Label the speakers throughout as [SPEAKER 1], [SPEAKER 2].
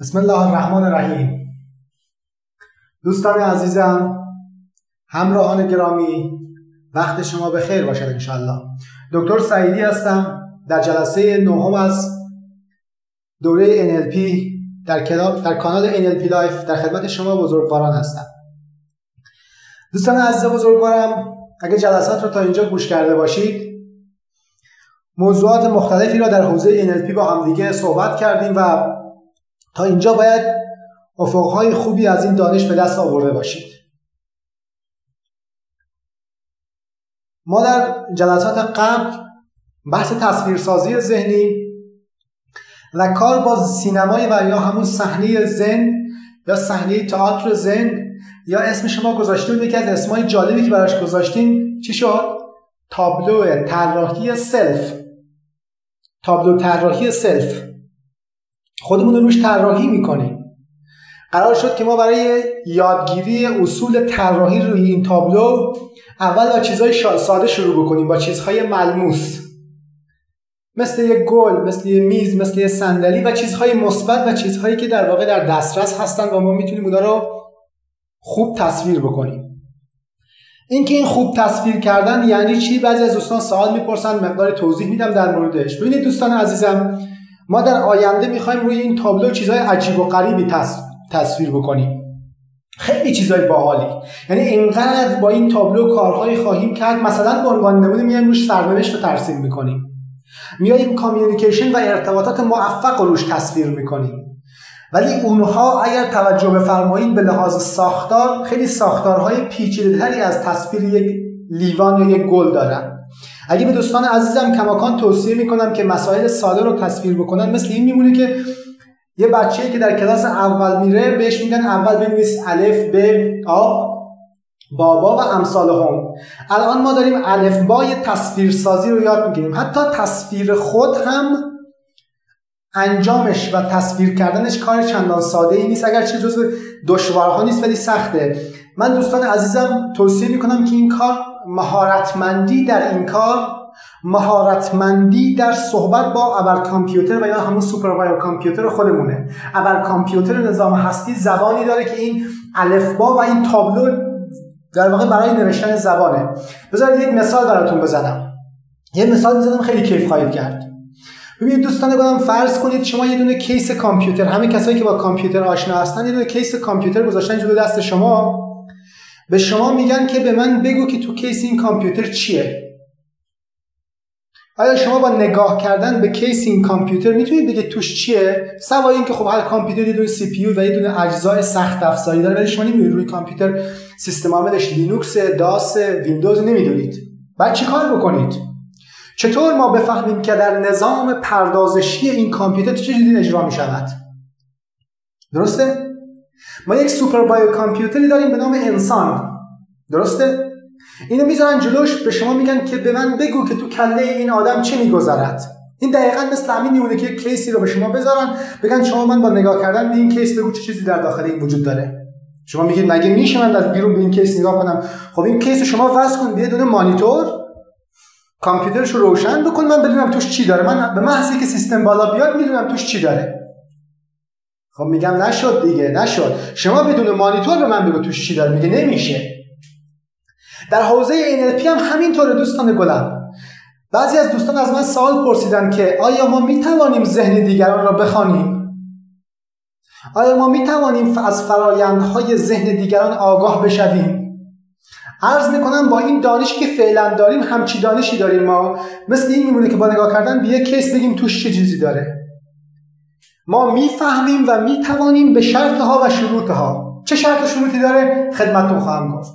[SPEAKER 1] بسم الله الرحمن الرحیم دوستان عزیزم همراهان گرامی وقت شما به خیر باشد انشالله دکتر سعیدی هستم در جلسه نهم از دوره NLP در, در کانال NLP لایف در خدمت شما بزرگواران هستم دوستان عزیز بزرگوارم اگه جلسات رو تا اینجا گوش کرده باشید موضوعات مختلفی را در حوزه NLP با همدیگه صحبت کردیم و تا اینجا باید افقهای خوبی از این دانش به دست آورده باشید. ما در جلسات قبل بحث تصویرسازی ذهنی و کار با سینمای و یا همون صحنه ذهن یا صحنه تئاتر ذهن یا اسم شما گذاشتیم یکی از اسمای جالبی که براش گذاشتیم چی شد؟ تابلو طراحی self. تابلو طراحی self. خودمون رو روش طراحی می‌کنیم. قرار شد که ما برای یادگیری اصول طراحی روی این تابلو اول با چیزهای ساده شروع بکنیم با چیزهای ملموس. مثل یه گل مثل یه میز مثل یه صندلی و چیزهای مثبت و چیزهایی که در واقع در دسترس هستن و ما می‌تونیم اونا رو خوب تصویر بکنیم. اینکه این خوب تصویر کردن یعنی چی؟ بعضی از دوستان سوال می‌پرسن مقدار توضیح میدم در موردش. ببینید دوستان عزیزم ما در آینده می‌خوایم روی این تابلو چیزهای عجیب و غریبی تصویر بکنیم. خیلی چیزای باحالی. یعنی اینقدر با این تابلو کارهایی خواهیم کرد مثلا به عنوان نمونه میایم روش سرنوشت رو ترسیم می‌کنیم. میایم کامیونیکیشن و ارتباطات موفق رو روش تصویر می‌کنیم. ولی اونها اگر توجه بفرمایید به لحاظ ساختار خیلی ساختارهای پیچیده‌تری از تصویر یک لیوان یا یک گل دارن. اگه به دوستان عزیزم کماکان توصیه می‌کنم که مسائل ساده رو تصویر بکنن مثل این میمونه که یه بچه که در کلاس اول میره بهش میگن اول بنویس الف به آب بابا و امثال هم. الان ما داریم الف بای تصویرسازی رو یاد می‌گیریم. حتی تصویر خود هم انجامش و تصویر کردنش کار چندان ساده ای نیست اگر چه جزو دشوارها نیست ولی سخته. من دوستان عزیزم توصیه می‌کنم که این کار مهارتمندی در این کار مهارتمندی در صحبت با ابر کامپیوتر و یا همون سوپروایزر کامپیوتر خودمونه. ابر کامپیوتر نظام هستی زبانی داره که این الفبا و این تابلو در واقع برای نوشتن زبانه. بذارید یک مثال براتون بزنم. یه مثال می‌زنم خیلی کیف خواهید کرد. ببینید دوستان گفتم فرض کنید شما یه دونه کیس کامپیوتر همه کسایی که با کامپیوتر آشنا هستن یه دونه کیس کامپیوتر گذاشتن جلو دست شما. به شما میگن که به من بگو که تو کیس این کامپیوتر چیه. آیا شما با نگاه کردن به کیس این کامپیوتر می‌تونید بگید توش چیه؟ سوای اینکه خب هر کامپیوتر یه دونه CPU و یه دونه اجزای سخت افزاری داره ولی شما نمی‌دونید روی کامپیوتر سیستم عاملش لینوکس داس ویندوز نمی‌دونید. بعد چیکار بکنید؟ چطور ما بفهمیم که در نظام پردازشی این کامپیوتر چه چیزی اجرا می‌شود؟ درسته؟ ما یک super bio کامپیوتری داریم به نام انسان. درسته؟ اینو می‌ذارن جلوش به شما میگن که به من بگو که تو کله این آدم چه میگذرد. این دقیقا مثل همین میمونه که یک کیسی رو به شما بذارن بگن شما من با نگاه کردن به این کیس بگو چه چیزی در داخل این وجود داره. شما میگید مگه میشه من از بیرون به این کیس نگاه کنم؟ خب این کیس شما وصل کن به دونه مانیتور کامپیوترش رو روشن بکن من بدونم توش چی داره. من به محضی که سیستم بالا بیاد می‌دونم توش چی داره. خب میگم نشد دیگه نشد. شما بدون مانیتور به من بگو توش چی داره میگه نمیشه. در حوزه NLP هم همینطوره دوستان گلم. بعضی از دوستان از من سوال پرسیدن که آیا ما می‌توانیم ذهن دیگران را بخوانیم؟ آیا ما می‌توانیم از فرایندهای ذهن دیگران آگاه بشویم؟ عرض می‌کنم با این دانشی که فعلا داریم همچی دانشی داریم ما. مثل این میمونه که با نگاه کردن به یک کیس بگیم توش چه چیزی داره. ما می‌فهمیم و می‌توانیم به شرطها و شروطها چه شرط و شروطی داره؟ خدمتتون خواهم گفت.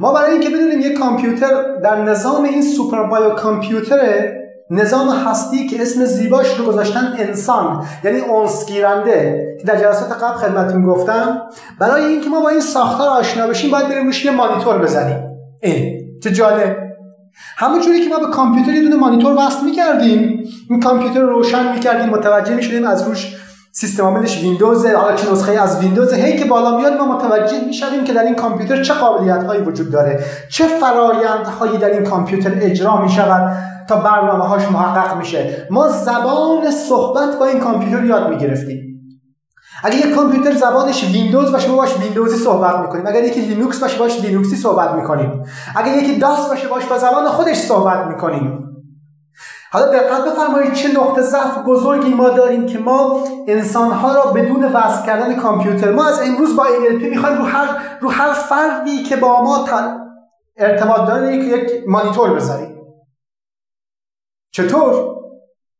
[SPEAKER 1] ما برای اینکه بدونیم یک کامپیوتر در نظام این سوپر بایو کامپیوتر نظام هستی که اسم زیباش رو گذاشتن انسان یعنی اونسگیرنده که در جلسات قبل خدمتتون گفتم. برای اینکه ما با این ساختار آشنا بشیم باید بریم روش یه مانیتور بزنیم. این چه جالب. همونجوری که ما به کامپیوتر یه دونه مانیتور وصل می‌کردیم این کامپیوتر رو روشن می‌کردیم متوجه می‌شدیم از روش سیستم عاملش ویندوز حالا چه نسخه از ویندوز؟ هی که بالا میاد ما متوجه می‌شویم که در این کامپیوتر چه قابلیت هایی وجود داره. چه فرایندهایی در این کامپیوتر اجرا می شود تا برنامه هاش محقق میشه. ما زبان صحبت با این کامپیوتر یاد می‌گرفتیم. اگه یک کامپیوتر زبانش ویندوز باشه ما باش ویندوزی صحبت می‌کنیم. اگر یکی لینوکس باشه باش لینوکسی صحبت می‌کنیم. اگر یکی داس باشه باش با زبان خودش صحبت می‌کنیم. حالا دقت بفرمایید چه نقطه ضعف بزرگی ما داریم که ما انسانها را بدون وصل کردن کامپیوتر ما از امروز با NLP می‌خوایم رو هر رو هر فردی که با ما ارتباط داره یک مانیتور بذاریم. چطور؟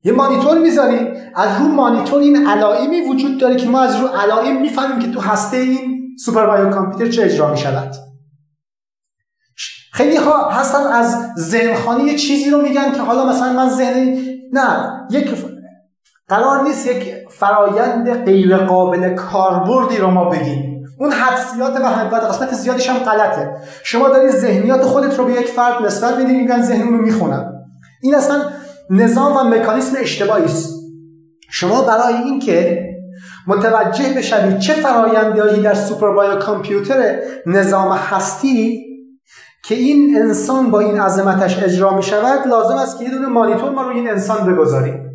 [SPEAKER 1] یه مانیتور می‌ذاریم. از رو مانیتور این علائمی وجود داره که ما از رو علائم می‌فهمیم که تو هسته این سوپر کامپیوتر چه اجرا می‌شود. خیلی ها هستن از ذهنخانی یه چیزی رو میگن که حالا مثلا من ذهن نه یک قرار نیست یک فرایند غیر قابل کاربردی رو ما بگیم. اون حدسیات و قسمت زیادش هم غلطه. شما داری ذهنیات خودت رو به یک فرد نسبت میدی میگن ذهن رو می‌خونن این اصلا نظام و مکانیسم اشتباهی است. شما برای اینکه متوجه بشوید چه فرایندهایی در سوپر کامپیوتر نظام هستی که این انسان با این عظمتش اجرا می شود لازم است که یه دونه مانیتور ما روی این انسان بگذاریم.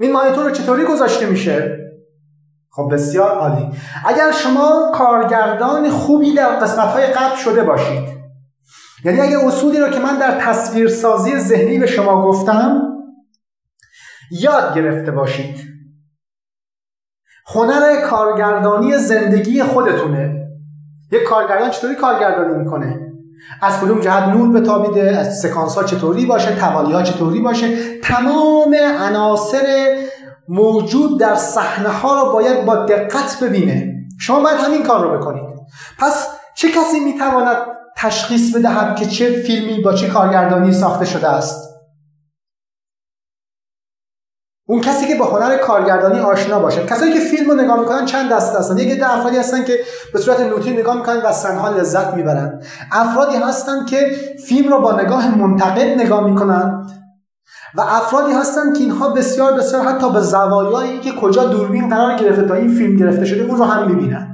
[SPEAKER 1] این مانیتور رو چطوری گذاشته میشه؟ خب بسیار عالی. اگر شما کارگردان خوبی در قسمت های قبل شده باشید یعنی اگر اصولی رو که من در تصویرسازی ذهنی به شما گفتم یاد گرفته باشید. هنر کارگردانی زندگی خودتونه. یک کارگردان چطوری کارگردانی می‌کنه؟ از کدوم جهت نور بتابیده از سکانس ها چطوری باشه؟ توالی ها چطوری باشه؟ تمام عناصر موجود در صحنه ها رو باید با دقت ببینه. شما باید همین کار رو بکنید. پس چه کسی می‌تواند تشخیص بدهد که چه فیلمی با چه کارگردانی ساخته شده است؟ اون کسی که با هنر کارگردانی آشنا باشه. کسایی که فیلم رو نگاه می‌کنن چند دسته هستن. یکی ده افرادی هستن که به صورت نوتی نگاه می‌کنن و سنها لذت می‌برن. افرادی هستن که فیلم رو با نگاه منتقد نگاه می‌کنن و افرادی هستن که اینها بسیار بسیار حتی به زوایایی که کجا دوربین قرار گرفته تا این فیلم گرفته شده اون رو هم می‌بینن.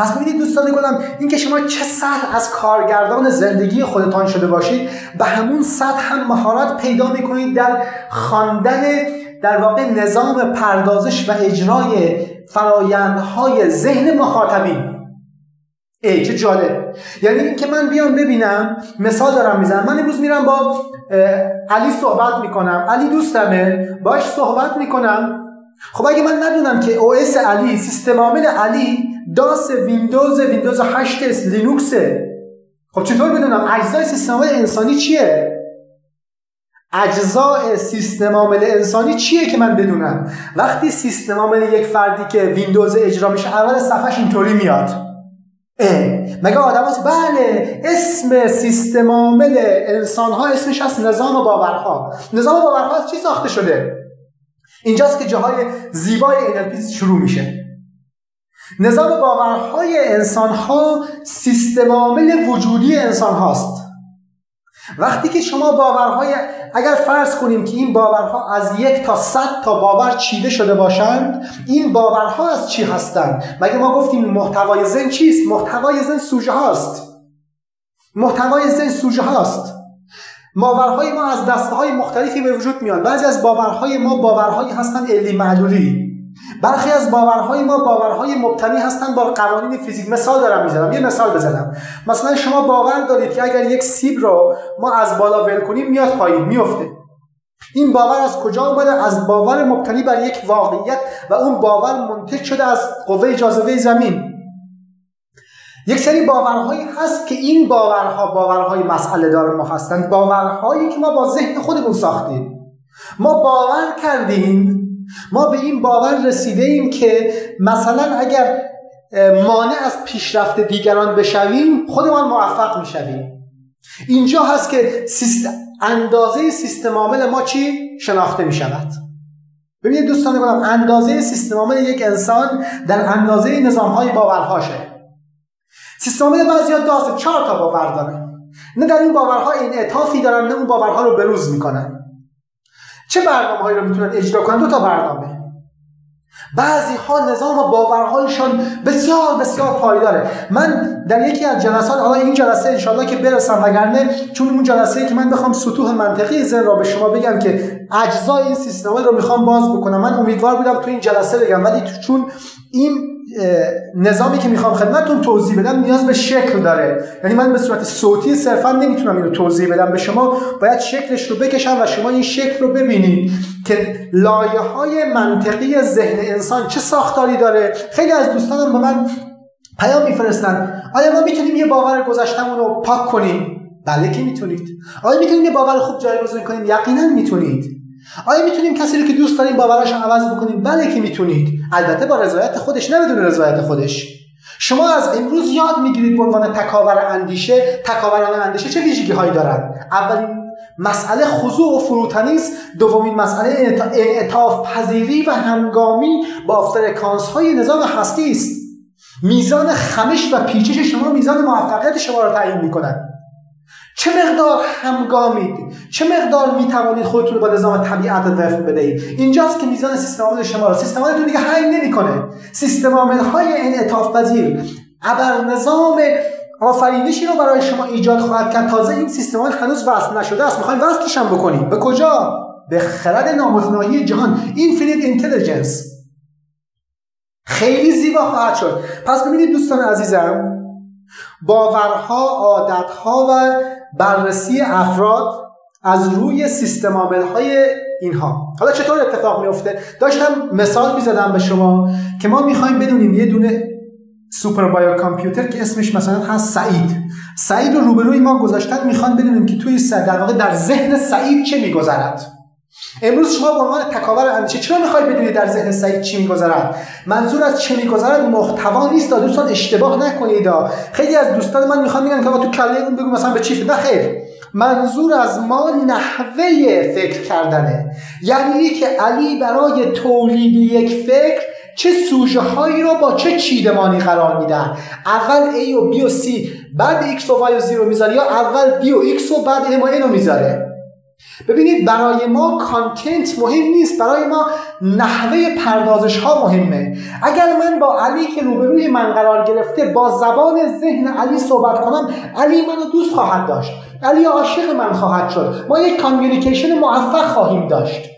[SPEAKER 1] پس ببینید دوستان گلم اینکه شما چه سطح از کارگردان زندگی خودتان شده باشید به همون سطح هم مهارت پیدا می‌کنید در خواندن در واقع نظام پردازش و اجرای فرایندهای ذهن مخاطبین. ای چه جالب. یعنی اینکه من بیام ببینم مثال دارم می‌زنم. من امروز میرم با علی صحبت می‌کنم. علی دوستمه باش صحبت می‌کنم. خب اگه من ندونم که OS علی سیستم عامل علی DOS ویندوز ویندوز 8 اس لینوکسه خب چطور بدونم اجزای سیستم عامل انسانی چیه؟ اجزای سیستم عامل انسانی چیه که من بدونم؟ وقتی سیستم عامل یک فردی که ویندوز اجرا میشه اول صفحش اینطوری میاد. مگه آدم هست؟ بله اسم سیستم عامل انسان ها اسمش هست نظام باورها. نظام باورها از چی ساخته شده؟ اینجاست که جاهای زیبای NLP شروع میشه. نظام باورهای انسان ها سیستم عامل وجودی انسان هاست. وقتی که شما باورهای اگر فرض کنیم که این باورها از یک تا صد تا باور چیده شده باشند این باورها از چی هستند؟ مگه ما گفتیم محتوای زن چیست؟ محتوای زن سوژه هاست. محتوای زن سوژه هاست. باورهای ما از دسته های مختلفی به وجود میان. بعضی از باورهای ما باورهایی هستند علی معلولی. برخی از باورهای ما باورهای مبتنی هستند. با قوانین فیزیک. مثال دارم می‌زنم. یه مثال بزنم. مثلا شما باور دارید که اگر یک سیب رو ما از بالا ول کنیم میاد پایین میفته. این باور از کجا اومده؟ از باور مبتنی بر یک واقعیت و اون باور منتج شده از قوه جاذبه زمین. یک سری باورهایی هست که این باورها باورهای مسئله دار ما هستند. باورهایی که ما با ذهن خودمون ساختیم. ما باور کردیم ما به این باور رسیده ایم که مثلا اگر مانع از پیشرفت دیگران بشویم خودمان موفق می‌شویم. اینجا هست که اندازه سیستم عامل ما چی؟ شناخته می شود ببینید دوستان گفتم اندازه سیستم عامل یک انسان در اندازه نظام های باورهاشه. سیستم عامل بعضی ها چهار تا باور داره. نه در این باورها این اطافی دارن نه اون باورها رو بروز می‌کنن. چه برنامه هایی رو می‌تونن اجرا کنن؟ دو تا برنامه. بعضی ها نظام و باورهایشان بسیار بسیار پایداره. من در یکی از جلسات حالا این جلسه انشالله که برسم وگرنه چون اون جلسه که من بخوام سطوح منطقی ذهن را به شما بگم که اجزای این سیستم رو می‌خوام باز بکنم من امیدوار بودم تو این جلسه بگم. ولی چون این نظامی که می‌خوام خدمتتون توضیح بدم نیاز به شکل داره. یعنی من به صورت صوتی صرفا نمی‌تونم اینو توضیح بدم به شما. باید شکلش رو بکشم و شما این شکل رو ببینید که لایه های منطقی ذهن انسان چه ساختاری داره. خیلی از دوستانم به من پیام میفرستن. آیا ما می‌تونیم یه باور گذشتمون رو پاک کنیم؟ بله که می‌تونید. آیا می‌تونیم یه باور خوب جایگزین کنیم؟ یقینا می‌تونید. آیا می‌تونیم کسی رو که دوست داریم باوراش عوض بکنیم؟ بله که می‌تونید. البته با رضایت خودش نه بدون رضایت خودش. شما از امروز یاد می‌گیرید به عنوان تکاور اندیشه تکاوران اندیشه چه ویژگی هایی دارد اولین مسئله خضوع و فروتنی است دومین مسئله انعطاف پذیری و همگامی با فرکانس های نظام هستی است. میزان خمش و پیچش شما میزان موفقیت شما را تعیین می‌کند. چه مقدار همگامید چه مقدار می توانید خودتون رو با نظام طبیعت وفق بدهید؟ اینجاست که میزان سیستم عامل شما سیستم عاملتون دیگه هنگ نمی‌کنه. سیستم عامل های انعطاف پذیر. ابر نظام آفرینشی رو برای شما ایجاد خواهد کرد. تازه این سیستم هنوز وصل نشده است. می‌خوایم وصلش هم بکنیم. به کجا؟ به خرد نامتناهی جهان. infinite intelligence خیلی زیبا خواهد شد. پس ببینید دوستان عزیزم باورها عادتها و بررسی افراد از روی سیستم عامل های اینها. حالا چطور اتفاق میفته داشتم مثال می‌زدم به شما که ما می‌خوایم بدونیم یه دونه سوپر بایو کامپیوتر که اسمش مثلا هست سعید. سعید رو روبروی ما گذاشتن می‌خوان بدونیم که توی در واقع در ذهن سعید چه میگذرد. امروز شما به عنوان تکاور اندیشه چرا می‌خوای بدونید در ذهن سعید چی میگذرد؟ منظور از چه میگذرد؟ محتوا نیست دوستان اشتباه نکنید. خیلی از دوستان من می‌خوان میگن که تو کله اون بگو مثلا به چی نه خیر. منظور از ما نحوه فکر کردنه. یعنی که علی برای تولید یک فکر چه سوژه هایی رو با چه چیدمانی قرار میدن. اول A و B و C بعد X و Y و Z رو می‌ذاره یا اول B و X و بعد M و N رو می‌ذاره. ببینید برای ما کانتنت مهم نیست برای ما نحوه پردازش ها مهمه. اگر من با علی که روبروی من قرار گرفته با زبان ذهن علی صحبت کنم علی منو دوست خواهد داشت. علی عاشق من خواهد شد. ما یک کامیونیکیشن موفق خواهیم داشت.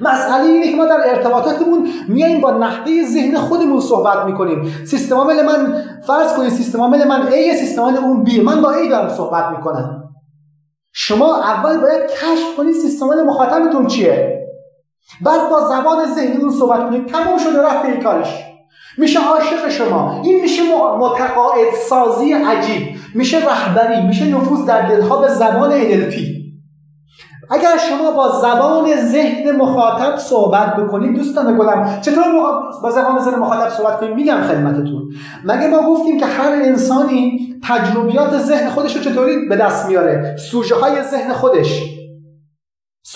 [SPEAKER 1] مسئله اینه که ما در ارتباطاتمون میاییم با نحوه ذهن خودمون صحبت می‌کنیم. سیستم عامل من فرض کنید سیستم عامل من A سیستم عامل اون B. من با A دارم صحبت می‌کنم. شما اول باید کشف کنید سیستم مخاطبتون چیه. بعد با زبان ذهنیتون صحبت کنید تموم شده رفت این کارش. میشه عاشق شما. این میشه متقاعد سازی عجیب. میشه رهبری. میشه نفوذ در دلها به زبان NLP اگر شما با زبان ذهن مخاطب صحبت بکنید دوستان گلم چطور با زبان ذهن مخاطب صحبت کنید میگم خدمتتون. مگه ما گفتیم که هر انسانی تجربیات ذهن خودش رو چطوری به دست میاره؟ سوژه های ذهن خودش.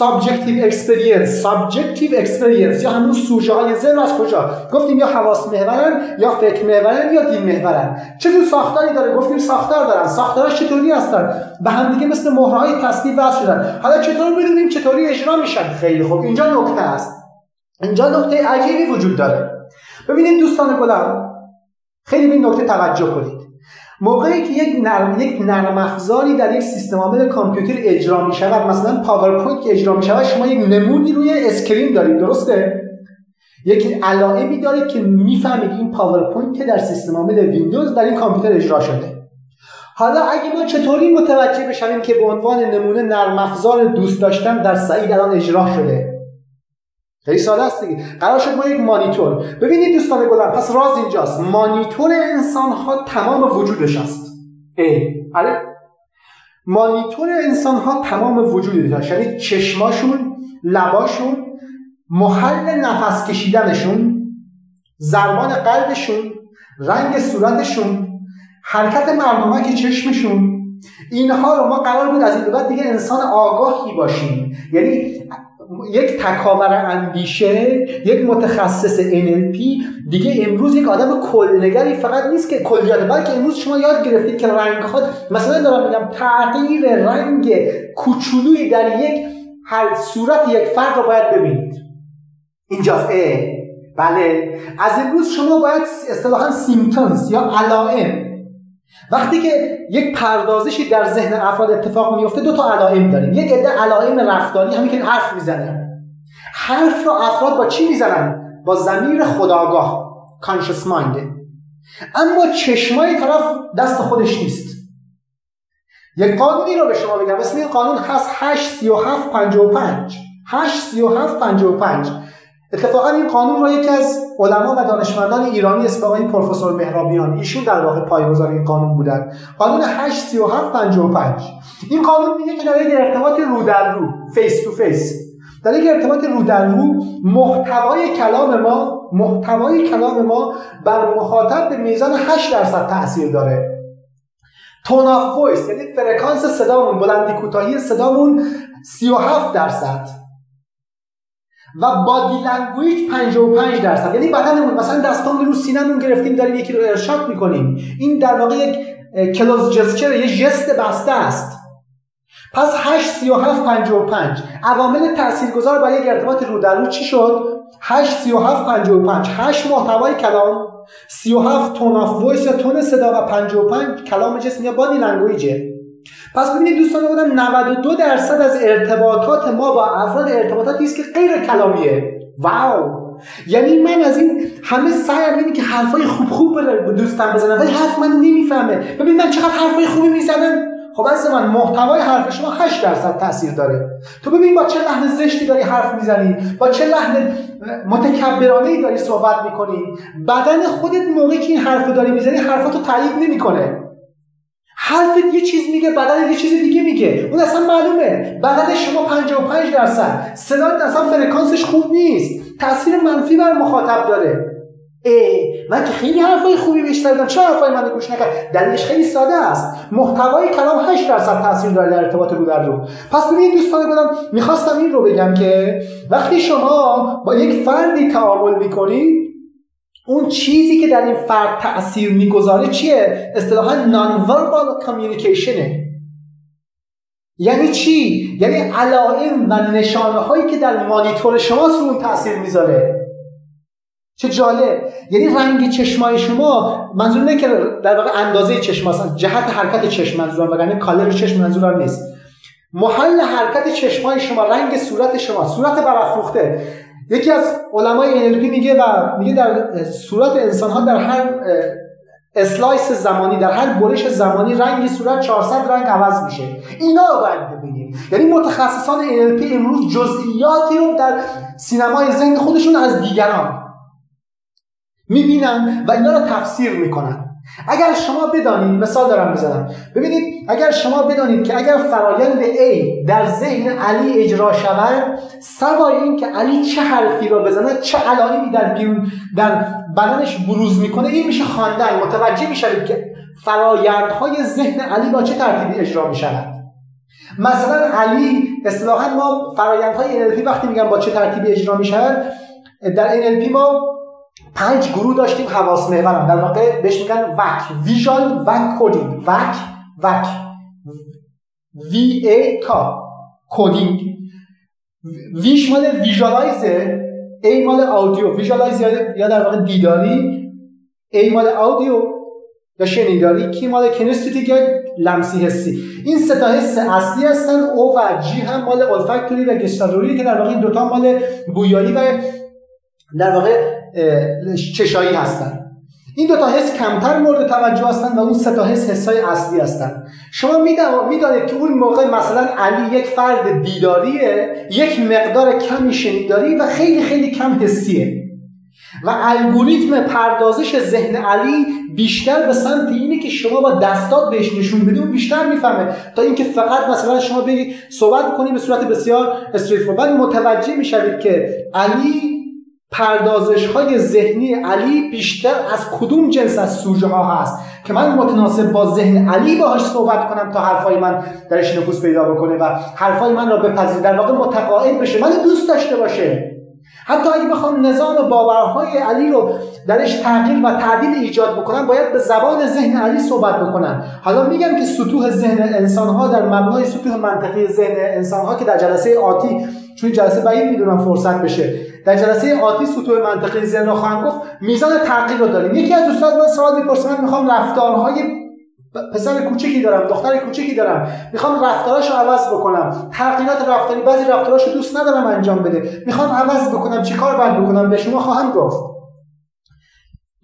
[SPEAKER 1] Subjective experience subjective experience. یا همون سوژه های ذهن از کجا؟ گفتیم یا حواس محورن یا فکر محورن یا دین محورن. چه جور ساختاری داره؟ گفتیم ساختار دارن. ساختارش چطوری هستن؟ به هم دیگه مثل مهره‌های تسبیح وصل شدن. حالا چطور بدونیم چطوری اجرا میشن؟ خیلی خوب. اینجا نکته است. اینجا نکته عجیبی وجود داره. ببینید دوستان گلم خیلی به این نکته توجه کنید. موقعی که یک نرم یک نرم افزاری در یک سیستم عامل کامپیوتر اجرا می شود مثلا پاورپوینت که اجرا می شود شما یک نمودی روی screen دارید درسته؟ یک علائمی دارید که می‌فهمید این پاورپوینت که در سیستم عامل ویندوز در این کامپیوتر اجرا شده. حالا اگه ما چطوری متوجه بشویم که به عنوان نمونه نرم افزار دوست داشتن در سعید الان اجرا شده؟ خیلی ساده است دیگه. قرار شد ما یک مانیتور. ببینید دوستان گلم پس راز اینجاست. مانیتور انسان ها تمام وجودش است. ای آره مانیتور انسان ها تمام وجودش یعنی چشماشون لباشون محل نفس کشیدنشون زربان قلبشون رنگ صورتشون حرکت که چشمشون. اینها رو ما قرار بود از این بعد دیگه انسان آگاهی باشیم. یعنی یک تکاور اندیشه یک متخصص NLP دیگه امروز یک آدم کلنگری فقط نیست که کلیات بلکه امروز شما یاد گرفتید که رنگ خود مثلا دارم میگم تغییر رنگ کوچولویی در یک هر صورت یک فرد رو باید ببینید. اینجاست. اه. بله. از امروز شما باید اصطلاحا سیمتونز یا علائم وقتی که یک پردازشی در ذهن افراد اتفاق میفته دو تا علائم داریم. یک عده علائم رفتاری همین که حرف می‌زنه. حرف رو افراد با چی می‌زنن؟ با زمیر خداگاه کانشس مایند اما چشمای طرف دست خودش نیست. یک قانونی رو به شما بگم. اسم این قانون هست 83755 83755 اتفاقا این قانون رو یکی از علما و دانشمندان ایرانی اسم آقای پروفسور مهرابیان ایشون در واقع پایه‌گذار این قانون بودن قانون 83755 این قانون میگه که در یک ارتباط رو در رو face to face در یک ارتباط رو در رو محتوای کلام ما محتوای کلام ما بر مخاطب به میزان 8 درصد تاثیر داره. tone of voice یعنی فرکانس صدامون بلندی کوتاهی صدامون 37 درصد. و body language 55 درصد. یعنی بدنمون مثلا دستان رو سینمون گرفتیم داریم یکی رو ارشاد می‌کنیم. این در واقع یک closed gesture یه ژست بسته است. پس 8 37 55 عوامل تاثیرگذار برای یک ارتباط رو در رو چی شد؟ 8 37 55 8 محتوای کلام. 37 tone of voice یا تن صدا و 55 کلام جسم یا body language ه پس ببینید دوستان خوبم 92 درصد از ارتباطات ما با افراد ارتباطاتی است که غیر کلامیه. wow! یعنی من از این همه سعیم اینه که حرفای خوب خوب به دوستم بزنم ولی حرف من نمی‌فهمه. ببین من چقدر حرفای خوبی می‌زنم؟ خب از من محتوای حرف شما 8 درصد تاثیر داره. تو ببین با چه لحن زشتی داری حرف می‌زنی؟ با چه لحن متکبرانه ای داری صحبت می‌کنی؟ بدن خودت موقعی که این حرف داری می‌زنی حرفاتو تایید نمی‌کنه. حرفت یه چیز میگه بدن یه چیز دیگه میگه. اون اصلا معلومه. بدن شما 55 درصد. صدات اصلا فرکانسش خوب نیست. تاثیر منفی بر مخاطب داره. ای من که خیلی حرفای خوبی بهش زدم. چه حرفای من گوش نکرد؟ دلیلش خیلی ساده است. محتوای کلام 8 درصد تاثیر داره در ارتباط رو در رو. پس ببینید دوستان گفتم می‌خواستم این رو بگم که وقتی شما با یک فردی تعامل می‌کنید اون چیزی که در این فرد تاثیر می‌گذاره چیه؟ اصطلاحا نان وربال کامیونیکیشنه یعنی چی؟ یعنی علائم و نشانه هایی که در مانیتور شماست رو اون تاثیر می‌ذاره. چه جالب. یعنی رنگ چشمای شما منظور نه که در واقع اندازه چشم جهت حرکت چشم منظورم وگرنه کالر چشم منظورم نیست. محل حرکت چشمای شما رنگ صورت شما صورت برافروخته. یکی از علمای NLP میگه و میگه در صورت انسان ها در هر slice زمانی در هر برش زمانی رنگ صورت 400 رنگ عوض میشه. اینا رو باید ببینید یعنی متخصصان NLP امروز جزئیاتی رو در سینمای ذهن خودشون از دیگران می‌بینن و اینا رو تفسیر می‌کنن. اگر شما بدانید مثال دارم می‌زنم ببینید اگر شما بدانید که اگر فرایند A در ذهن علی اجرا شود سوای این که علی چه حرفی را بزند چه علائمی در بیرون در بدنش بروز می‌کنه این میشه خواندن. متوجه می‌شوید که فرایندهای ذهن علی با چه ترتیبی اجرا می‌شود. مثلا علی اصطلاحا ما فرایندهای NLP وقتی میگم با چه ترتیبی اجرا می‌شود در NLP ما پنج گروه داشتیم حواس محورم. در واقع بهش میگن VAK. visual VAK coding. VAK VAK. V A K. coding. V ش مال visualize ه A مال audio. visualize یا در واقع دیداری A مال audio یا شنیداری. K مال kinesthetic یا لمسی حسی. این سه تا حس اصلی هستن. O و G هم مال olfactory و gustatory که در واقع این دوتا مال بویایی و در واقع چشایی هستن. این دو تا حس کمتر مورد توجه هستن و اون سه تا حس حسای اصلی هستن. شما می‌دانید که اون موقع مثلا علی یک فرد دیداریه یک مقدار کمی شنیداری و خیلی خیلی کم حسیه. و الگوریتم پردازش ذهن علی بیشتر به سمت اینه که شما با دستات بهش نشون بدی اون بیشتر می‌فهمه. تا اینکه فقط مثلا شما بگی صحبت کنی به صورت بسیار استریت متوجه می‌شوید که علی پردازش های ذهنی علی بیشتر از کدوم جنس از سوژه ها هست که من متناسب با ذهن علی باهاش صحبت کنم تا حرفای من درش نفوذ پیدا بکنه و حرفای من را بپذیر در واقع متقاعد بشه من دوست داشته باشه. حتی اگه بخوام نظام باورهای علی رو درش تغییر و تعدیل ایجاد بکنم باید به زبان ذهن علی صحبت بکنم. حالا میگم که سطوح ذهن انسانها در مبنای سطوح منطقی ذهن انسانها که در جلسه آتی چون جلسه بعید می‌دونم فرصت بشه. در جلسه آتی سطوح منطقی ذهن رو خواهم گفت میزان تغییر رو داریم. یکی از دوستان من سوال می‌پرسه من می‌خوام رفتارهای پسر کوچکی دارم دختر کوچکی دارم. می‌خوام رفتاراشو عوض بکنم. تغییرات رفتاری بعضی رفتاراشو دوست ندارم انجام بده. می‌خوام عوض بکنم. چیکار باید بکنم؟ به شما خواهم گفت.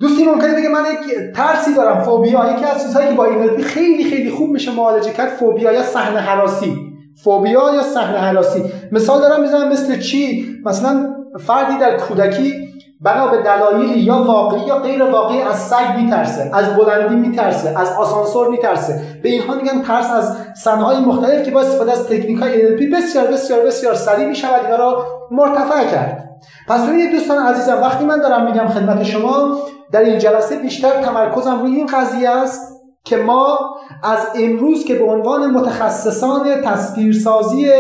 [SPEAKER 1] دوستی ممکنه بگه من یک ترسی دارم فوبیا. یکی از چیزهایی که با این خیلی خیلی خوب میشه معالجه کرد فوبیا یا صحنه حراسی. فوبیا یا صحنه حراسی. مثال دارم می‌زنم مثل چی؟ مثلا فردی در کودکی بنا به دلایلی یا واقعی یا غیر واقعی از سگ میترسه از بلندی میترسه از آسانسور میترسه. به اینها میگن ترس از صنایع مختلف که با استفاده از تکنیک های NLP بسیار بسیار بسیار سریع می‌شود اینا را مرتفع کرد. پس ببینید دوستان عزیزم وقتی من دارم میگم خدمت شما در این جلسه بیشتر تمرکزم روی این قضیه است که ما از امروز که به عنوان متخصصان تصویرسازی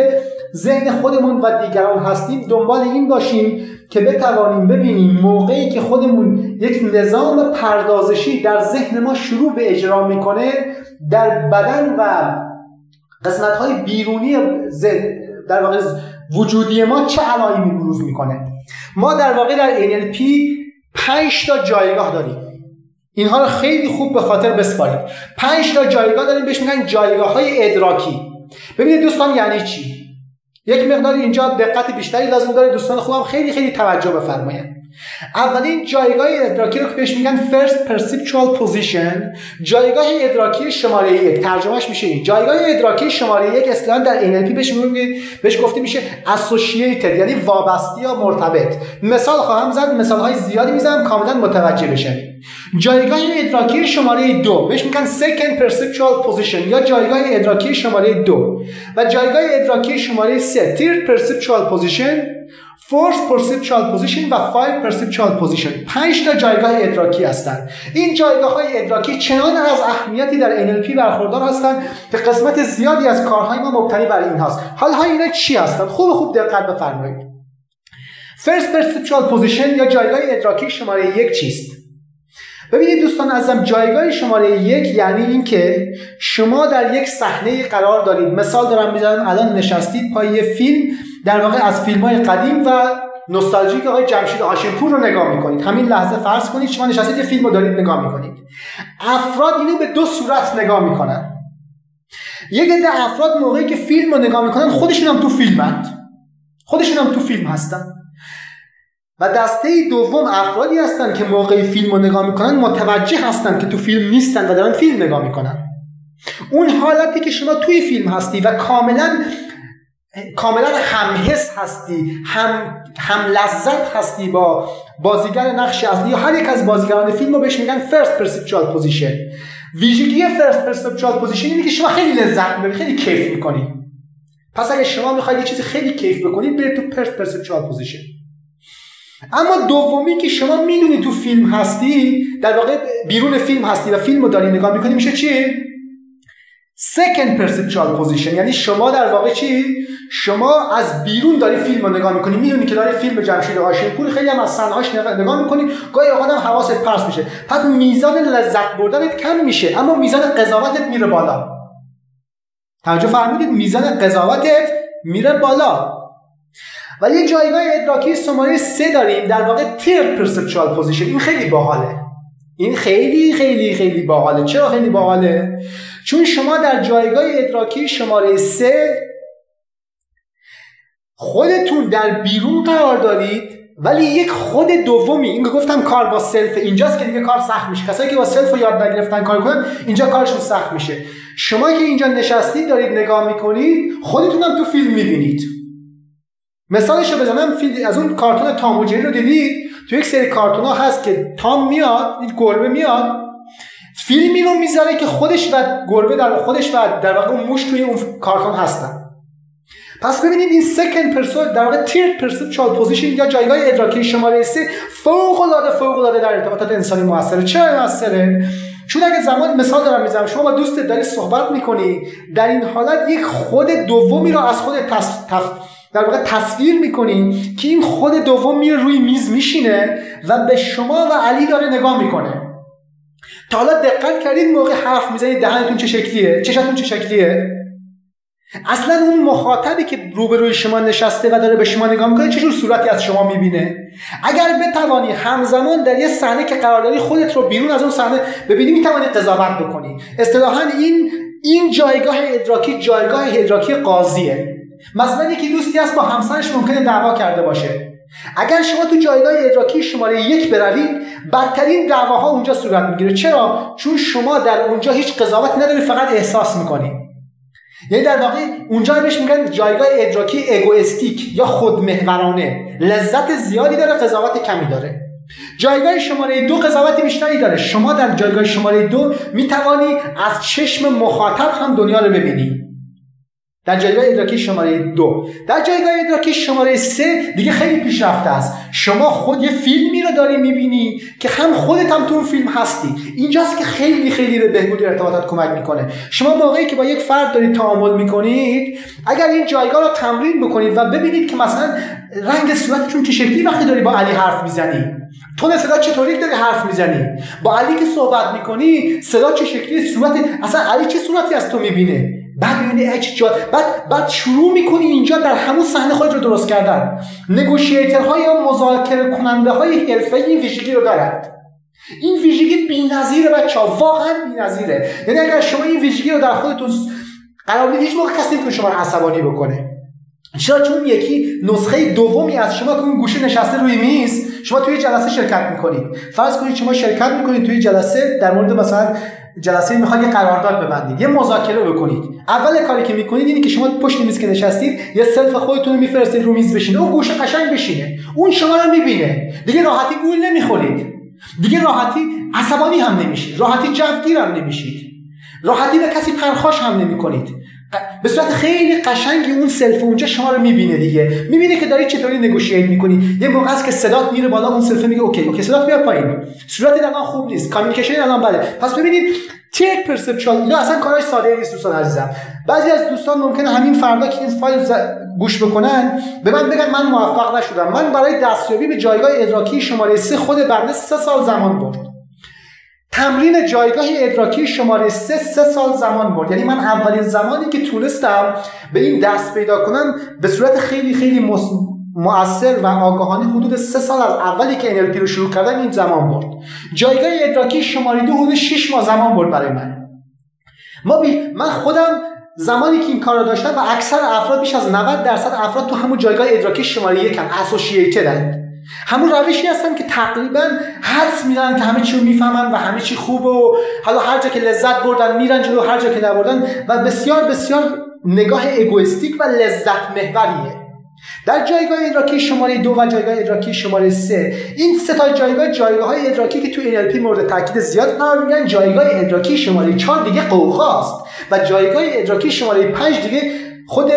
[SPEAKER 1] ذهن خودمون و دیگران هستیم دنبال این باشیم که بتوانیم ببینیم موقعی که خودمون یک نظام پردازشی در ذهن ما شروع به اجرا می‌کنه در بدن و قسمت های بیرونی در واقع وجودی ما چه علائمی بروز می‌کنه؟ ما در واقع در NLP 5 تا جایگاه داریم. اینها رو خیلی خوب به خاطر بسپارید 5 تا جایگاه داریم بهش میگن جایگاه های ادراکی. ببینید دوستان یعنی چی؟ یک مقدار اینجا دقت بیشتری لازم داره دوستان خوبم خیلی خیلی توجه بفرمایید. اولین جایگاه ادراکی رو که بهش میگن first perceptual position جایگاه ادراکی شماره یک ترجمهش میشه این. جایگاه ادراکی شماره یک اصطلاحا در NLP بهش میگه بهش گفته میشه associated یعنی وابسته یا مرتبط. مثال خواهم زد مثال های زیادی می‌زنم کاملا متوجه بشن جایگاه ادراکی شماره دو بهش میگن second perceptual position یا جایگاه ادراکی شماره دو. و جایگاه ادراکی شماره سه third perceptual position fourth perceptual position و 5 perceptual position 5 تا جایگاه ادراکی هستند این جایگاه های ادراکی چنان از اهمیتی در NLP برخوردار هستند که قسمت زیادی از کارهای ما مبتنی بر این هست حالا اینا چی هستند خوب خوب دقت بفرمایید. first perceptual position یا جایگاه ادراکی شماره یک چیست؟ ببینید دوستان ازم جایگاه شماره یک یعنی اینکه شما در یک صحنه قرار دارید. مثال دارم می‌زنم الان نشستید پای یه فیلم در واقع از فیلم های قدیم و نوستالژیک آقای جمشید هاشمپور رو نگاه می‌کنید. همین لحظه فرض کنید شما نشستید یه فیلم رو دارید نگاه می‌کنید. افراد اینو به دو صورت نگاه می‌کنن. یک عده افراد موقعی که فیلم رو نگاه می‌کنن خودشون هم تو فیلمند. خودشون هم تو فیلم هستن. و دسته دوم افرادی هستن که موقعی فیلم رو نگاه می‌کنن متوجه هستن که تو فیلم نیستن و دارن فیلم نگاه می‌کنن. اون حالتی که شما توی فیلم هستی و کاملا کاملا همحس هستی هم هم لذت هستی با بازیگر نقش اصلی یا هر یک از بازیگران فیلم رو بهش میگن first perceptual position ویژگی first perceptual position اینه که شما خیلی لذت می‌برید خیلی کیف می‌کنید پس اگه شما می‌خواید یه چیزی خیلی کیف بکنید برید تو first perceptual position اما دومی که شما می‌دونی تو فیلم هستی در واقع بیرون فیلم هستی و فیلم رو داری نگاه می‌کنی میشه چی؟ second perceptual position. یعنی شما در واقع چی؟ شما از بیرون داری فیلم رو نگاه می‌کنی می‌دونی که داری فیلم جمشید پور خیلی هم از صحنه‌هاش نگاه می‌کنی گاهی اوقات هم حواست پرت میشه. پس میزان لذت بردنت کم میشه اما میزان قضاوتت میره بالا. توجه فرمودید؟ میزان قضاوتت میره بالا. ولی یه جایگاه ادراکی شماره سه داریم در واقع third perceptual position این خیلی باحاله. این خیلی خیلی خیلی باحاله. چرا خیلی باحاله؟ چون شما در جایگاه ادراکی شماره سه خودتون در بیرون قرار دارید ولی یک خود دومی این گفتم کار با self اینجاست که دیگه کار سخت میشه. کسایی که با self رو یاد نگرفتن کار کنن اینجا کارشون سخت میشه. شما که اینجا نشستید دارید نگاه می‌کنید خودتون هم تو فیلم می‌بینید. مثالش رو بزنم فیلم از اون کارتون تام رو دیدید؟ تو یک سری کارتون ها هست که تام میاد این گربه میاد. فیلمی رو می‌ذاره که خودش و گربه در خودش و در واقع موش توی اون کارتون هستن. پس ببینید این second person در واقع third perceptual position یا جایگاه ادراکی شماره سه فوق العاده فوق العاده در ارتباطات انسانی موثره. چرا موثره؟ چون اگه زمان مثال دارم می‌زنم شما با دوستت داری صحبت می‌کنی در این حالت یک خود دومی رو از خود در واقع تصویر می‌کنیم که این خود دوم میره روی میز میشینه و به شما و علی داره نگاه می‌کنه. تا حالا دقت کردید موقع حرف می‌زنید دهنتون چه شکلیه؟ چشتون چه شکلیه؟ اصلا اون مخاطبی که روبروی شما نشسته و داره به شما نگاه می‌کنه چه جور صورتی از شما می‌بینه؟ اگر بتوانی همزمان در یه صحنه که قرار داری خودت رو بیرون از اون صحنه ببینی می‌توانی قضاوت بکنی. اصطلاحا این این جایگاه ادراکی جایگاه ادراکی قاضیه. مثلا یکی دوستی هست با همسرش ممکنه دعوا کرده باشه. اگر شما تو جایگاه ادراکی شماره یک بروید بدترین دعواها اونجا صورت می‌گیره. چرا؟ چون شما در اونجا هیچ قضاوتی نداری فقط احساس می‌کنی. یعنی در واقع اونجا بهش میگن جایگاه ادراکی اگوئستیک یا خودمحورانه لذت زیادی داره قضاوت کمی داره. جایگاه شماره دو قضاوت بیشتری داره. شما در جایگاه شماره دو می‌توانی از چشم مخاطب هم دنیا رو ببینی. در جایگاه ادراکی شماره دو. در جایگاه ادراکی شماره سه دیگه خیلی پیشرفته است. شما خود یه فیلمی رو داری می‌بینی که هم خودت هم تو اون فیلم هستی. اینجاست که خیلی خیلی به بهبود ارتباطات کمک می‌کنه. شما موقعی که با یک فرد دارید تعامل می‌کنید اگر این جایگاه رو تمرین بکنید و ببینید که مثلا رنگ صورتتون چه شکلی وقتی داری با علی حرف می‌زنی تو صدا چطوری داری حرف می‌زنی؟ با علی که صحبت می‌کنی صدا چه شکلی صورت اصلا علی چه صورتی از تو می‌بینه؟ بعد می‌بینی بعد بعد شروع می‌کنی اینجا در همون صحنه خود رو درست کردن. نگوشیترها یا مذاکره کننده های حرفه این ویژگی رو دارد این ویژگی بی‌نظیره بچه‌ها. واقعا بی‌نظیره. یعنی اگر شما این ویژگی رو در خودتون قرار بدید هیچ موقع کسی که شما عصبانی بکنه. چرا چون یکی نسخه دومی از شما که اون گوشه نشسته روی میز شما توی جلسه شرکت می‌کنید. فرض کنید شما شرکت می‌کنید توی جلسه در مورد مثلا جلسه می‌خواد یه قرارداد ببندید یه مذاکره بکنید. اول کاری که می‌کنید اینه که شما پشت میز که نشستید یه self خودتون رو میفرستید رو میز بشینه اون گوشه قشنگ بشینه. اون شما رو می‌بینه. دیگه راحتی گول نمی‌خورید. دیگه راحتی عصبانی هم نمیشید. راحتی جوگیر هم نمیشید. راحتی به کسی پرخاش هم نمی‌کنید. به صورت خیلی قشنگی اون self اونجا شما رو می‌بینه دیگه. می‌بینه که داری چطوری negotiate می‌کنی. یه موقع است که صدات میره بالا اون self میگه okay okay صدات میاد پایین. صورت الان خوب نیست کامیکیشن الان بده پس ببینید تیک پرسپچوال یا اصلا کارش ساده نیست دوستان عزیزم. بعضی از دوستان ممکنه همین فردا که این فایل گوش بکنن به من بگن من موفق نشدم. من برای دستیابی به جایگاه ادراکی شماره سه خود بنده سه سال زمان برد. تمرین جایگاه ادراکی شماره سه سه سال زمان برد. یعنی من اولین زمانی که تونستم به این دست پیدا کنم به صورت خیلی خیلی مؤثر و آگاهانه حدود سه سال از اولی که NLP رو شروع کردم این زمان برد. جایگاه ادراکی شماره دو حدود 6 ماه زمان برد برای من. ما بی... من خودم زمانی که این کار رو داشتم و اکثر افراد بیش از 90 درصد افراد تو همون جایگاه ادراکی شماره یکن اسوسییتدن همون روشی هستن که تقریبا حدس میدن که همه چی رو می‌فهمن و همه چی خوب و حالا هر جا که لذت بردن میرن جلو هر جا که نبردن و بسیار بسیار نگاه اگویستیک و لذت محوریه. در جایگاه ادراکی شماره دو و جایگاه ادراکی شماره سه این سه تا جایگاه جایگاه های ادراکی که تو NLP مورد تاکید زیاد قرار میگن جایگاه ادراکی شماره چهار دیگه قوقاست و جایگاه ادراکی شماره پنج دیگه خود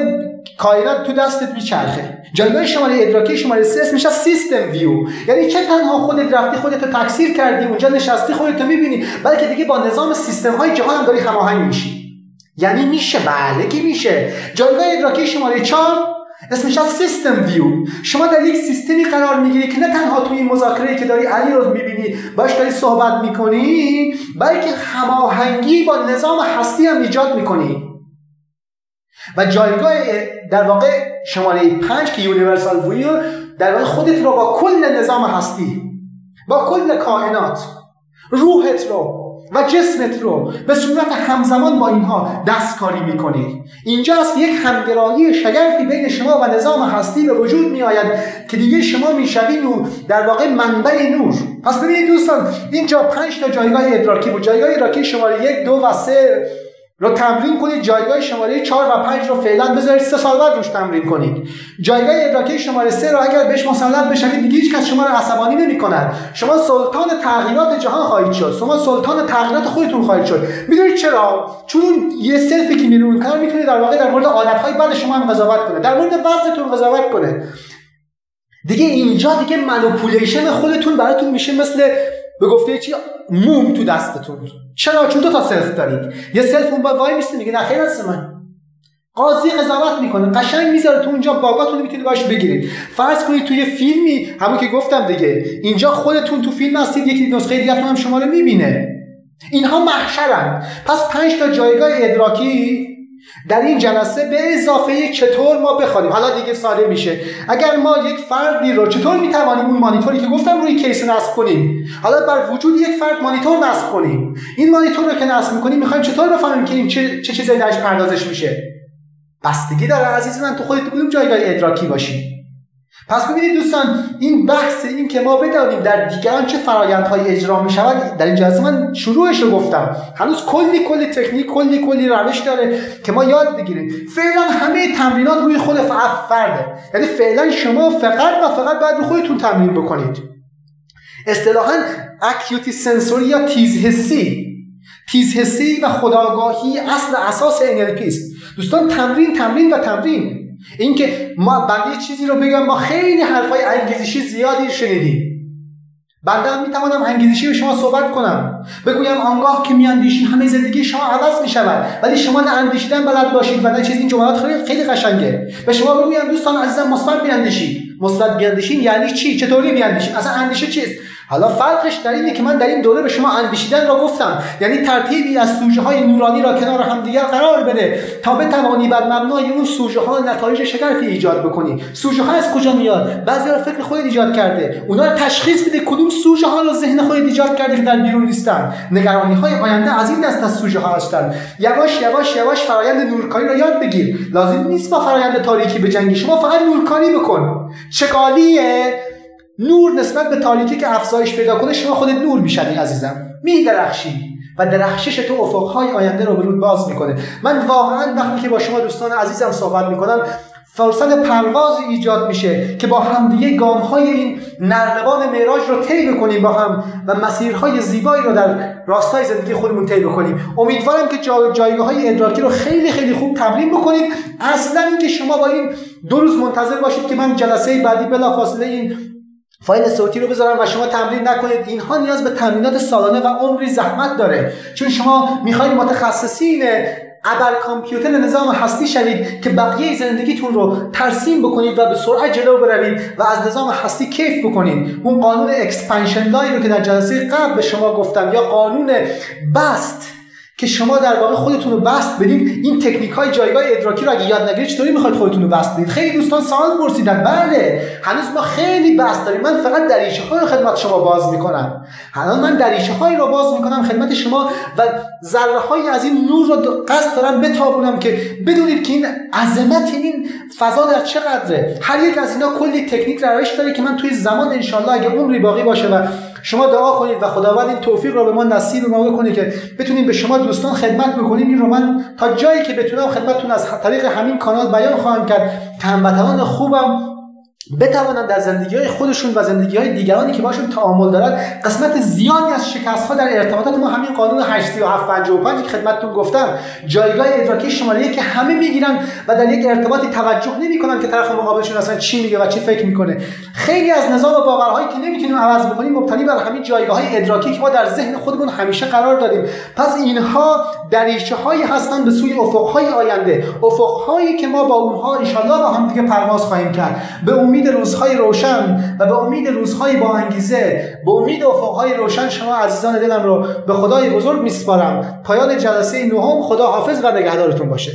[SPEAKER 1] کائنات تو دستت میچرخه. جایگاه شماره ادراکی شماره سه اسمش سیستم ویو. یعنی چه تنها خودت رفتی خودت رو تکثیر کردی اونجا نشستی خودت رو می‌بینی بلکه دیگه با نظام سیستم های جهان هم داری هماهنگ میشی. یعنی میشه. بله که میشه. جایگاه ادراکی شماره 4 اسمش از system view. شما در یک سیستمی قرار می‌گیری که نه تنها توی این مذاکره که داری علی رو می‌بینی باش داری صحبت می‌کنی بلکه هماهنگی با نظام هستی هم ایجاد می‌کنی. و جایگاه در واقع شماره پنج که universal view در واقع خودت رو با کل نظام هستی با کل کائنات روحت رو و جسمت رو به صورت همزمان با اینها دستکاری می‌کنید اینجاست یک همگرایی شگرفی بین شما و نظام هستی به وجود می آید که دیگه شما می‌شوید و در واقع منبع نور. پس ببینید دوستان اینجا پنج تا جایگاه ادراکی بود. جایگاه ادراکی شماره یک دو و سه رو تمرین کنید جایگاه شماره 4 و 5 رو فعلا بذارید سه سال بعد روش تمرین کنید. جایگاه ادراکی شماره 3 رو اگر بهش مسلط بشوید دیگه هیچ کس شما رو عصبانی نمی‌کنن شما سلطان تغییرات جهان خواهید شد. شما سلطان تغییرات خودتون خواهید شد. می‌دونید چرا؟ چون یه سلفی که میرون کار می‌تونه در واقع در مورد عادت‌های بعد شما هم قضاوت کنه. در مورد وزنتون قضاوت کنه. دیگه اینجا دیگه manipulation خودتون براتون میشه مثل به گفته چی؟ موم تو دستتون. چرا؟ چون دو تا self دارید. یه self اون وای میسته میگه نه خیر من. قاضی قضاوت می‌کنه. قشنگ می‌ذاره تو اونجا bug اتون می‌تونید باش بگیرید. فرض کنید توی فیلمی همون که گفتم دیگه اینجا خودتون تو فیلم هستید یکی نسخه دیگه هم شما رو می‌بینه. اینها محشرن. پس پنج تا جایگاه ادراکی در این جلسه به اضافه چطور ما بخوانیم؟ حالا دیگه ساده میشه. اگر ما یک فردی رو چطور می‌توانیم اون مانیتوری که گفتم روی کیس نصب کنیم؟ حالا بر وجود یک فرد مانیتور نصب کنیم. این مانیتور رو که نصب می‌کنیم می‌خوایم چطور بفهمیم که این چه, چه چیزایی درش پردازش میشه؟ بستگی داره عزیز من تو خودت کدوم جایگاه ادراکی باشی. پس ببینید دوستان این بحث این که ما بدانیم در دیگران چه فرایندهایی اجرا می شود در این جلسه من شروعش رو گفتم. هنوز کلی کلی تکنیک کلی کلی روش داره که ما یاد بگیریم. فعلا همه تمرینات روی خود فرده. یعنی فعلا شما فقط و فقط باید رو خودتون تمرین بکنید. اصطلاحا اکیوتی سنسوری یا تیز حسی تیز حسی و خداگاهی اصل اساس NLP است. دوستان تمرین تمرین و تمرین. اینکه ما بنده چیزی رو بگم ما خیلی حرفای انگیزشی زیادی شنیدیم. بنده هم می‌توانم انگیزشی به شما صحبت کنم. بگویم آنگاه که میاندیشی همه زندگی شما عوض می‌شود ولی شما نه اندیشیدن بلد باشید و نه چیز این جملات خیلی خیلی قشنگه. به شما بگویم دوستان عزیزم مثبت بیاندیشید. مثبت بیاندیشین یعنی چی؟ چطوری بیاندیشین اصلا اندیشه چیست؟ حالا فرقش در اینه که من در این دوره به شما اندیشیدن را گفتم. یعنی ترتیبی از سوژه های نورانی را کنار همدیگر قرار بده تا بتوانی بر مبنای اون سوژه ها نتایج شگرفی ایجاد بکنی. سوژه ها از کجا میاد؟ بعضی را فکر خودت ایجاد کرده. اونا رو تشخیص بده کدوم سوژه ها رو ذهن خودت ایجاد کرده که در بیرون نیستن. نگرانی های آینده از این دست از سوژه ها هستن. یواش یواش یواش فرایند نورکاری را یاد بگیر. لازم نیست با فرایند تاریکی بجنگی شما فقط نورکاری بکن. چگالیه نور نسبت به تاریکی که افزایش پیدا کنه شما خودت نور می‌شدی عزیزم. میدرخشی و درخشش تو افقهای آینده رو برود باز می‌کنه. من واقعا وقتی که با شما دوستان عزیزم صحبت می‌کنم فرصت پرواز ایجاد میشه که با همدیگه گام های این نردبان معراج رو طی بکنیم با هم و مسیرهای زیبایی رو در راستای زندگی خودمون طی بکنیم. امیدوارم که جا جایگاه های ادراکی رو خیلی خیلی خوب تمرین بکنید. اصلا اینکه شما با این دو روز منتظر باشید که من جلسه بعدی بلافاصله این فایل صوتی رو بذارم و شما تمرین نکنید. اینها نیاز به تمرینات سالانه و عمری زحمت داره. چون شما می‌خواید متخصصین ابر کامپیوتر نظام هستی شوید که بقیه زندگیتون رو ترسیم بکنید و به سرعت جلو بروید و از نظام هستی کیف بکنید. اون قانون expansion law رو که در جلسه قبل به شما گفتم یا قانون بسط که شما در واقع خودتون رو بسط بدید این تکنیک های جایگاه ادراکی رو اگه یاد نگیرید چطوری می‌خواید خودتون رو بسط بدید خیلی دوستان سوال پرسیدن. بله هنوز ما خیلی بحث داریم. من فقط دریچه های خدمت شما باز می‌کنم. الان من دریچه هایی رو باز می‌کنم خدمت شما و ذره های از این نور رو قصد دارم بتابونم که بدونید که این عظمت این فضا در چقدره. هر یک از اینا کلی تکنیک روش داره که من توی زمان انشالله اگه عمری باقی باشه و شما دعا کنید و خداوند این توفیق رو به ما نصیب ما بکنه که بتونیم به شما دوستان خدمت بکنیم. این رو من تا جایی که بتونم خدمتتون از طریق همین کانال بیان خواهم کرد هموطنان خوبم بتوانند در زندگی های خودشون و زندگی های دیگرانی که باشون تعامل دارد قسمت زیادی از شکست ها در ارتباطات ما همین قانون 83755 که خدمتتون گفتم جایگاه ادراکی شماره که همه می‌گیرن و در یک ارتباطی توجه نمی‌کنن که طرف مقابلشون اصلا چی میگه و چی فکر می‌کنه. خیلی از نظام و باورهایی که نمی‌تونیم عوض بکنیم مبتنی بر همین جایگاه های ادراکی که ما در ذهن خودمون همیشه قرار دادیم. پس اینها دریچه هایی هستند به سوی افق های آینده. افق هایی که ما با اونها ان با هم دیگه پرواز خواهیم کرد. به امید روزهای روشن و به امید روزهای با انگیزه به امید افقهای روشن شما عزیزان دلم رو به خدای بزرگ میسپارم. پایان جلسه نهم خدا حافظ و نگهدارتون باشه.